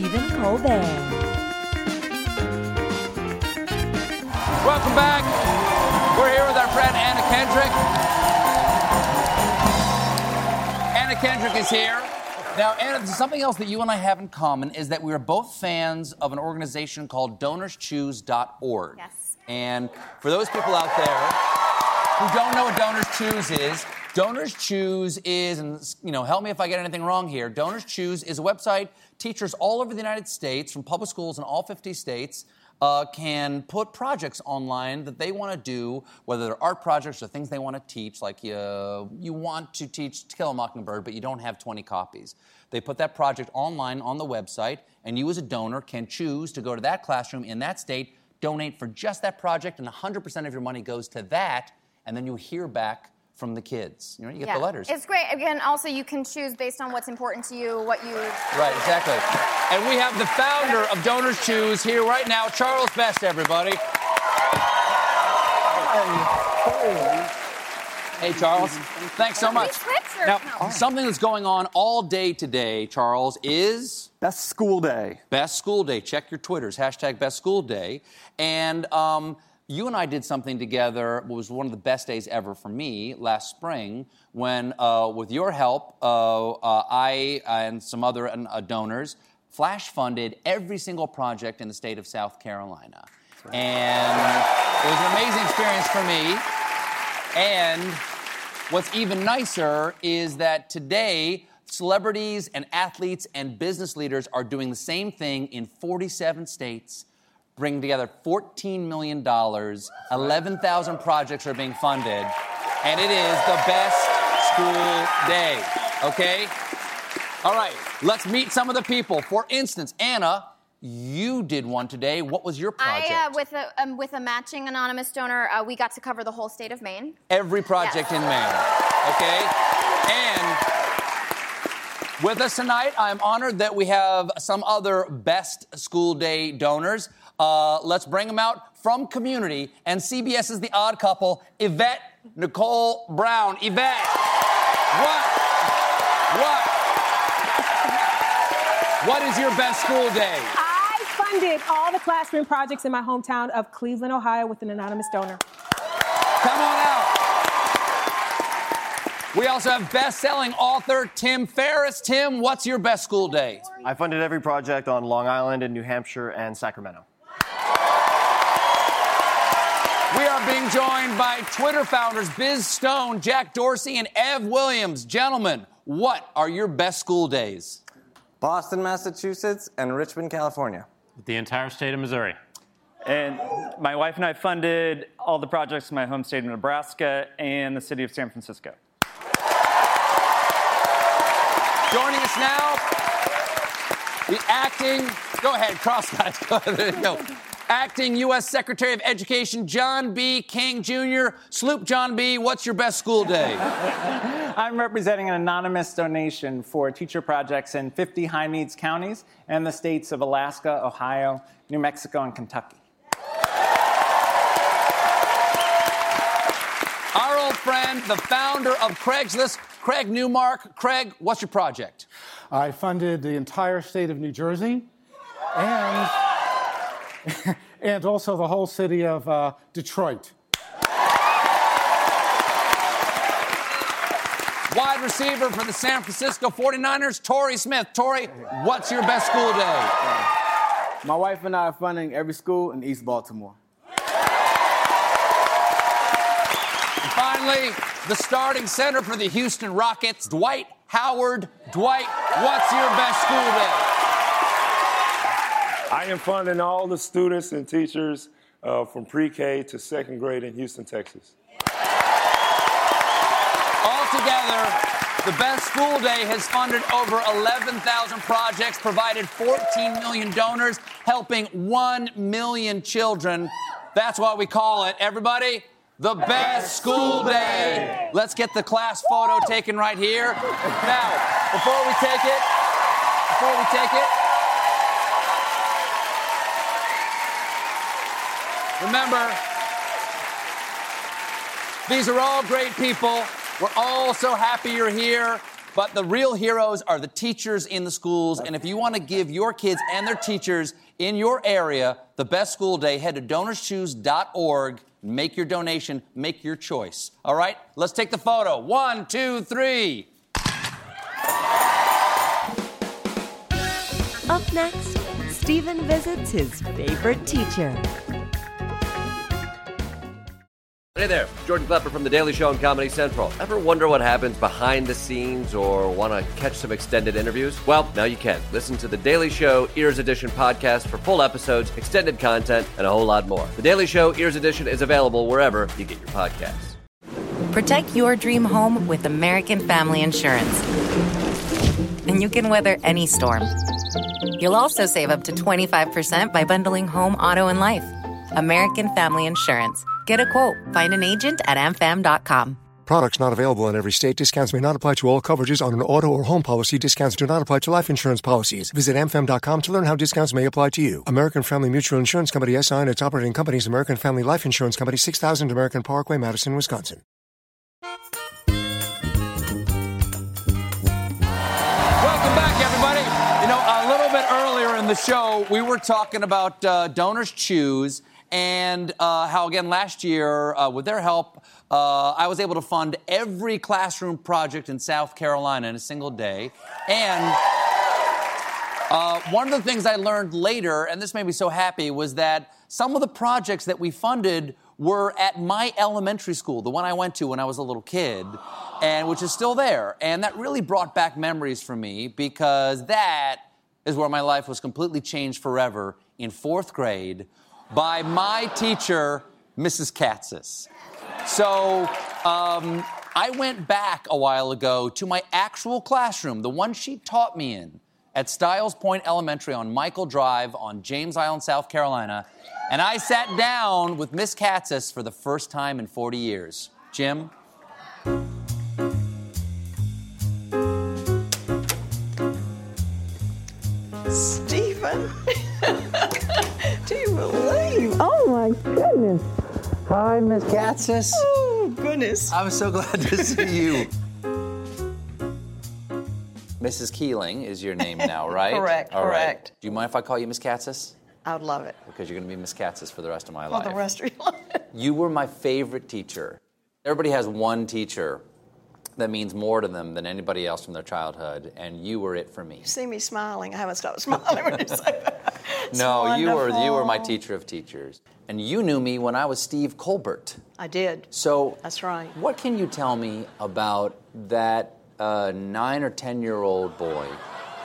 Stephen Colbert. Welcome back. We're here with our friend Anna Kendrick. Anna Kendrick is here. Now, Anna, something else that you and I have in common is that we are both fans of an organization called DonorsChoose.org. Yes. And for those people out there who don't know what Donors Choose is, Donors Choose is, and you know, help me if I get anything wrong here. Donors Choose is a website teachers all over the United States, from public schools in all 50 states, uh, can put projects online that they want to do, whether they're art projects or things they want to teach, like uh, you want to teach To Kill a Mockingbird, but you don't have 20 copies. They put that project online on the website, and you as a donor can choose to go to that classroom in that state, donate for just that project, and 100% of your money goes to that, and then you hear back from the kids. You know, you get yeah. the letters. It's great. Again, also you can choose based on what's important to you, what you. Right, exactly. And we have the founder of Donors Choose here right now, Charles Best, everybody. Hey, Charles. Thanks so much. Now, something that's going on all day today, Charles, is Best School Day. Best School Day. Check your Twitters, hashtag Best School Day. And um, you and I did something together. It was one of the best days ever for me last spring when, uh, with your help, uh, uh, I and some other uh, donors flash funded every single project in the state of South Carolina. And it was an amazing experience for me. And what's even nicer is that today, celebrities and athletes and business leaders are doing the same thing in 47 states, bringing together $14 million. 11,000 projects are being funded. And it is the best school day, okay? All right, let's meet some of the people. For instance, Anna, you did one today. What was your project? I, uh, with a um, with a matching anonymous donor, uh, we got to cover the whole state of Maine. Every project in Maine. Okay? And with us tonight, I'm honored that we have some other best school day donors. Uh, let's bring them out from community and CBS's The Odd Couple, Yvette Nicole Brown. Yvette, what? What? What is your best school day? I funded all the classroom projects in my hometown of Cleveland, Ohio, with an anonymous donor. Come on. We also have best-selling author Tim Ferriss. Tim, what's your best school day? I funded every project on Long Island in New Hampshire and Sacramento. We are being joined by Twitter founders Biz Stone, Jack Dorsey, and Ev Williams. Gentlemen, what are your best school days? Boston, Massachusetts, and Richmond, California. The entire state of Missouri. And my wife and I funded all the projects in my home state of Nebraska and the city of San Francisco. Joining us now, the acting, go ahead, cross guys, there you go. Acting U.S. Secretary of Education John B. King Jr. Sloop John B., what's your best school day? I'm representing an anonymous donation for teacher projects in 50 high needs counties and the states of Alaska, Ohio, New Mexico, and Kentucky. Friend, the founder of Craigslist, Craig Newmark. Craig, what's your project? I funded the entire state of New Jersey and, and also the whole city of uh, Detroit. wide receiver for the San Francisco 49ers, Torrey Smith. Torrey, what's your best school day? My wife and I are funding every school in East Baltimore. Finally, the starting center for the Houston Rockets, Dwight Howard. Dwight, what's your best school day? I am funding all the students and teachers uh, from pre-K to second grade in Houston, Texas. Altogether, the best school day has funded over 11,000 projects, provided 14 million donors, helping 1 million children. That's why we call it, everybody, the best school day. Let's get the class photo taken right here. Now, before we take it, before we take it, remember, these are all great people. We're all so happy you're here. But the real heroes are the teachers in the schools. And if you want to give your kids and their teachers in your area the best school day, head to donorschoose.org. Make your donation, make your choice. All right, let's take the photo. One, two, three. Up next, Stephen visits his favorite teacher. Hey there, Jordan Klepper from The Daily Show on Comedy Central. Ever wonder what happens behind the scenes or want to catch some extended interviews? Well, now you can. Listen to The Daily Show Ears Edition podcast for full episodes, extended content, and a whole lot more. The Daily Show Ears Edition is available wherever you get your podcasts. Protect your dream home with American Family Insurance. And you can weather any storm. You'll also save up to 25% by bundling home, auto, and life. American Family Insurance. Get a quote. Find an agent at amfam.com. Products not available in every state. Discounts may not apply to all coverages on an auto or home policy. Discounts do not apply to life insurance policies. Visit amfam.com to learn how discounts may apply to you. American Family Mutual Insurance Company SI and its operating companies American Family Life Insurance Company 6000 American Parkway, Madison, Wisconsin. Welcome back, everybody. You know, a little bit earlier in the show, we were talking about uh, Donors Choose and uh, how, again, last year, uh, with their help, uh, I was able to fund every classroom project in South Carolina in a single day. And uh, one of the things I learned later, and this made me so happy, was that some of the projects that we funded were at my elementary school, the one I went to when I was a little kid, and which is still there. And that really brought back memories for me because that is where my life was completely changed forever in fourth grade by my teacher, Mrs. Katzis. So um, I went back a while ago to my actual classroom, the one she taught me in at Stiles Point Elementary on Mikell Drive on James Island, South Carolina, and I sat down with Miss Katzis for the first time in 40 years. Jim? Stephen? Hi, Miss Katzis. Oh, goodness. I'm so glad to see you. Mrs. Keeling is your name now, right? Correct, All right. correct. Do you mind if I call you Miss Katzis? I would love it. Because you're going to be Miss Katzis for the rest of my For life. For the rest of your life. You were my favorite teacher. Everybody has one teacher that means more to them than anybody else from their childhood, and you were it for me. You see me smiling. I haven't stopped smiling when you say that. No, you were you were my teacher of teachers, and you knew me when I was Steve Colbert. I did. So That's right. What can you tell me about that uh, nine or ten year old boy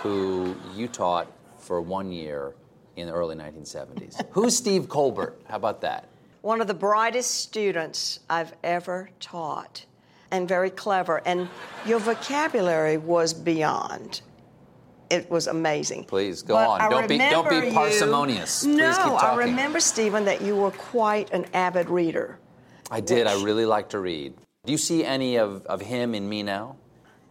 who you taught for one year in the early 1970s? Who's Steve Colbert? How about that? One of the brightest students I've ever taught, and very clever. And your vocabulary was beyond. It was amazing. Please go But on. I don't be don't be parsimonious. Please No, I remember Stephen that you were quite an avid reader. I did. I really like to read. Do you see any of, of him in me now?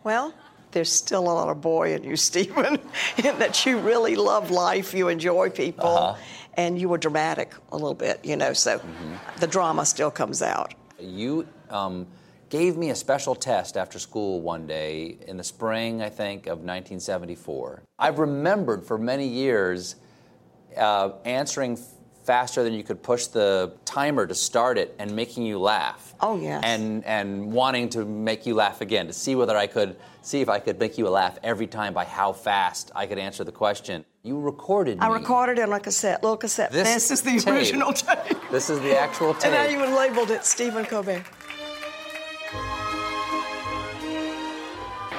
Well, there's still a lot of boy in you, Stephen, in that you really love life, you enjoy people, Uh-huh. and you were dramatic a little bit, you know, so Mm-hmm. the drama still comes out. You um, gave me a special test after school one day in the spring, I think, of 1974. I've remembered for many years uh, answering faster than you could push the timer to start it and making you laugh. Oh, yes. And and wanting to make you laugh again to see whether I could see if I could make you laugh every time by how fast I could answer the question. You recorded I me. recorded it on a cassette, little cassette. This is the tape. original tape. This is the actual tape. And I even labeled it Stephen Colbert.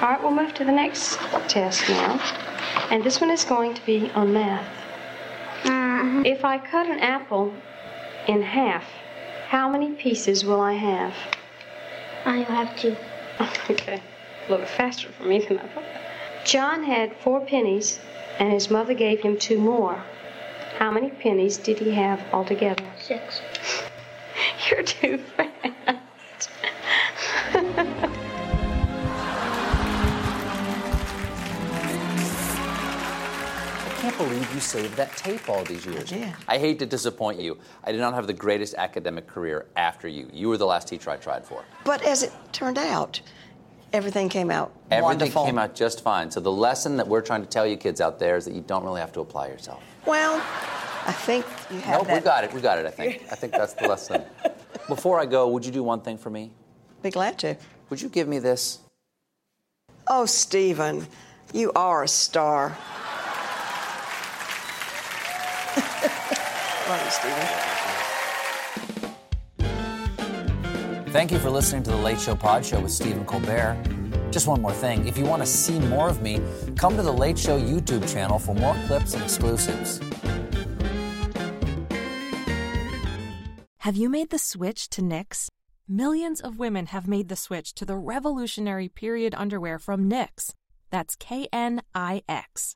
All right, we'll move to the next test now. And this one is going to be on math. Mm-hmm. If I cut an apple in half, how many pieces will I have? I have two. Okay, a little bit faster for me than I thought. John had four pennies, and his mother gave him two more. How many pennies did he have altogether? Six. You're too fast. Can't believe you saved that tape all these years. did. I hate to disappoint you. I did not have the greatest academic career after you. You were the last teacher I tried for. But as it turned out, everything came out Everything wonderful. came out just fine. So the lesson that we're trying to tell you kids out there is that you don't really have to apply yourself. Well, I think you have Nope, that. we got it. We got it, I think. I think that's the lesson. Before I go, would you do one thing for me? Be glad to. Would you give me this? Oh, Stephen, you are a star. Love you, Stephen. Thank you for listening to the Late Show Pod Show with Stephen Colbert. Just one more thing. If you want to see more of me, come to the Late Show YouTube channel for more clips and exclusives. Have you made the switch to Knix? Millions of women have made the switch to the revolutionary period underwear from Knix. That's K N I X.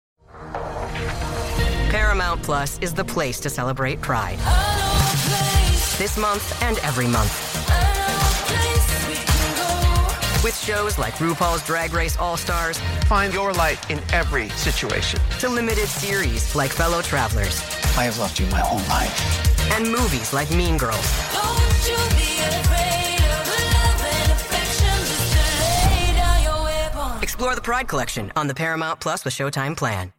Paramount Plus is the place to celebrate Pride. This month and every month. With shows like RuPaul's Drag Race All Stars, Find your light in every situation. to limited series like Fellow Travelers, I have loved you my whole life. and movies like Mean Girls. Explore the Pride Collection on the Paramount Plus with Showtime plan.